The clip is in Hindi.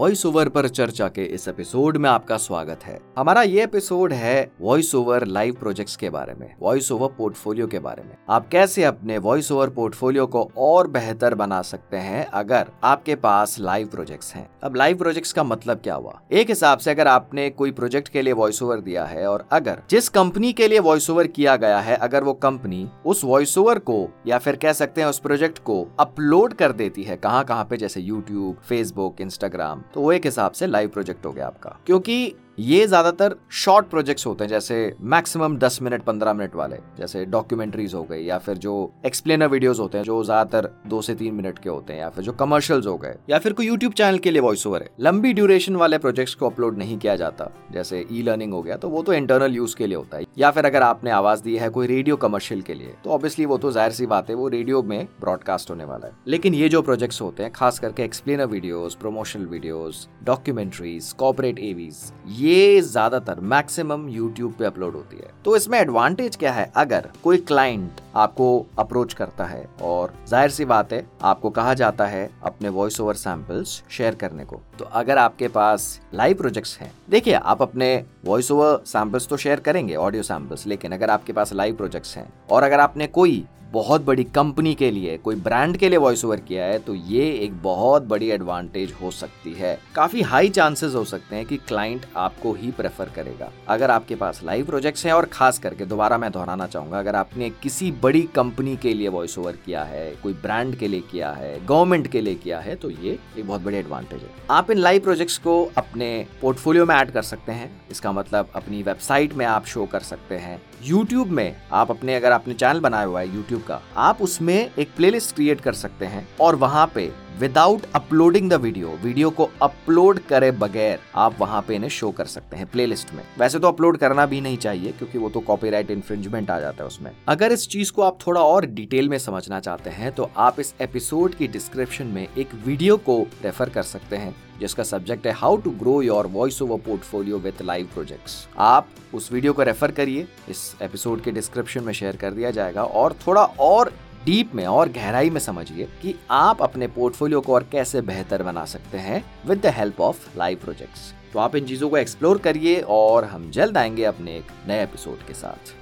वॉइस ओवर पर चर्चा के इस एपिसोड में आपका स्वागत है। हमारा ये एपिसोड है वॉइस ओवर लाइव प्रोजेक्ट्स के बारे में वॉइस ओवर पोर्टफोलियो के बारे में। आप कैसे अपने वॉइस ओवर पोर्टफोलियो को और बेहतर बना सकते हैं अगर आपके पास लाइव प्रोजेक्ट्स हैं? अब लाइव प्रोजेक्ट्स का मतलब क्या हुआ? एक हिसाब से अगर आपने कोई प्रोजेक्ट के लिए वॉइस ओवर दिया है और अगर जिस कंपनी के लिए वॉइस ओवर किया गया है, अगर वो कंपनी उस वॉइस ओवर को या फिर कह सकते हैं उस प्रोजेक्ट को अपलोड कर देती है कहाँ कहाँ पे, जैसे यूट्यूब फेसबुक इंस्टाग्राम तो वो एक हिसाब से लाइव प्रोजेक्ट हो गया आपका। क्योंकि ये ज़्यादातर शॉर्ट प्रोजेक्ट्स होते हैं, जैसे मैक्सिमम 10 मिनट 15 मिनट वाले, जैसे डॉक्यूमेंट्रीज हो गई, या फिर जो एक्सप्लेनर वीडियोस होते हैं, जो ज़्यादातर दो से तीन मिनट के होते हैं, या फिर जो कमर्शियल्स हो गए, या फिर कोई यूट्यूब चैनल के लिए वॉइस ओवर है। लंबी ड्यूरेशन वाले प्रोजेक्ट्स को अपलोड नहीं किया जाता, जैसे ई लर्निंग हो गया तो वो तो इंटरनल यूज़ के लिए होता है। या फिर अगर आपने आवाज़ दी है कोई रेडियो कमर्शियल के लिए तो ऑब्वियसली वो तो ज़ाहिर सी बात है, वो रेडियो में ब्रॉडकास्ट होने वाला है। लेकिन ये जो प्रोजेक्ट्स होते हैं, खास करके explainer videos promotional videos documentaries corporate AVs ये ज़्यादातर ज़्यादातर मैक्सिमम यूट्यूब पे अपलोड होती है। तो इसमें एडवांटेज क्या है? अगर कोई क्लाइंट आपको अप्रोच करता है और ज़ाहिर सी बात है, आपको कहा जाता है अपने वॉइस ओवर सैंपल्स शेयर करने को तो अगर आपके पास लाइव प्रोजेक्ट्स हैं, देखिए आप अपने वॉइस ओवर सैंपल्स तो शेयर करेंगे ऑडियो सैंपल्स लेकिन अगर आपके पास लाइव प्रोजेक्ट्स हैं, और अगर आपने कोई बहुत बड़ी कंपनी के लिए, कोई ब्रांड के लिए वॉइस ओवर किया है तो ये एक बहुत बड़ी एडवांटेज हो सकती है। काफ़ी हाई चांसेस हो सकते हैं कि क्लाइंट आपको ही प्रेफर करेगा। अगर आपके पास लाइव प्रोजेक्ट्स हैं और खास करके, दोबारा मैं दोहराना चाहूँगा, अगर आपने किसी बड़ी कंपनी के लिए वॉइस ओवर किया है, कोई ब्रांड के लिए किया है गवर्नमेंट के लिए किया है तो ये एक बहुत बड़ी एडवांटेज है। आप इन लाइव प्रोजेक्ट्स को अपने पोर्टफोलियो में ऐड कर सकते हैं। इसका मतलब अपनी वेबसाइट में आप शो कर सकते हैं। यूट्यूब में आप अपने, अगर आपने चैनल बनाया हुआ है का। आप उसमें एक प्लेलिस्ट क्रिएट कर सकते हैं और वहाँ पे without uploading the video video को अपलोड करे बगैर आप वहाँ पे इन्हें शो कर सकते हैं प्लेलिस्ट में। वैसे तो अपलोड करना भी नहीं चाहिए, क्योंकि वो तो कॉपीराइट इन्फ्रिंजमेंट आ जाता है उसमें। अगर इस चीज़ को आप थोड़ा और डिटेल में समझना चाहते हैं तो आप इस एपिसोड की डिस्क्रिप्शन में एक वीडियो को रेफर कर सकते हैं, जिसका सब्जेक्ट है how to grow your voice over portfolio with live projects आप उस वीडियो को रेफर करिए, इस एपिसोड के डिस्क्रिप्शन में शेयर कर दिया जाएगा, और थोड़ा और डीप में और गहराई में समझिए कि आप अपने पोर्टफोलियो को और कैसे बेहतर बना सकते हैं with the help of live projects तो आप इन चीज़ों को एक्सप्लोर करिए और हम जल्द आएँगे अपने एक नए एपिसोड के साथ।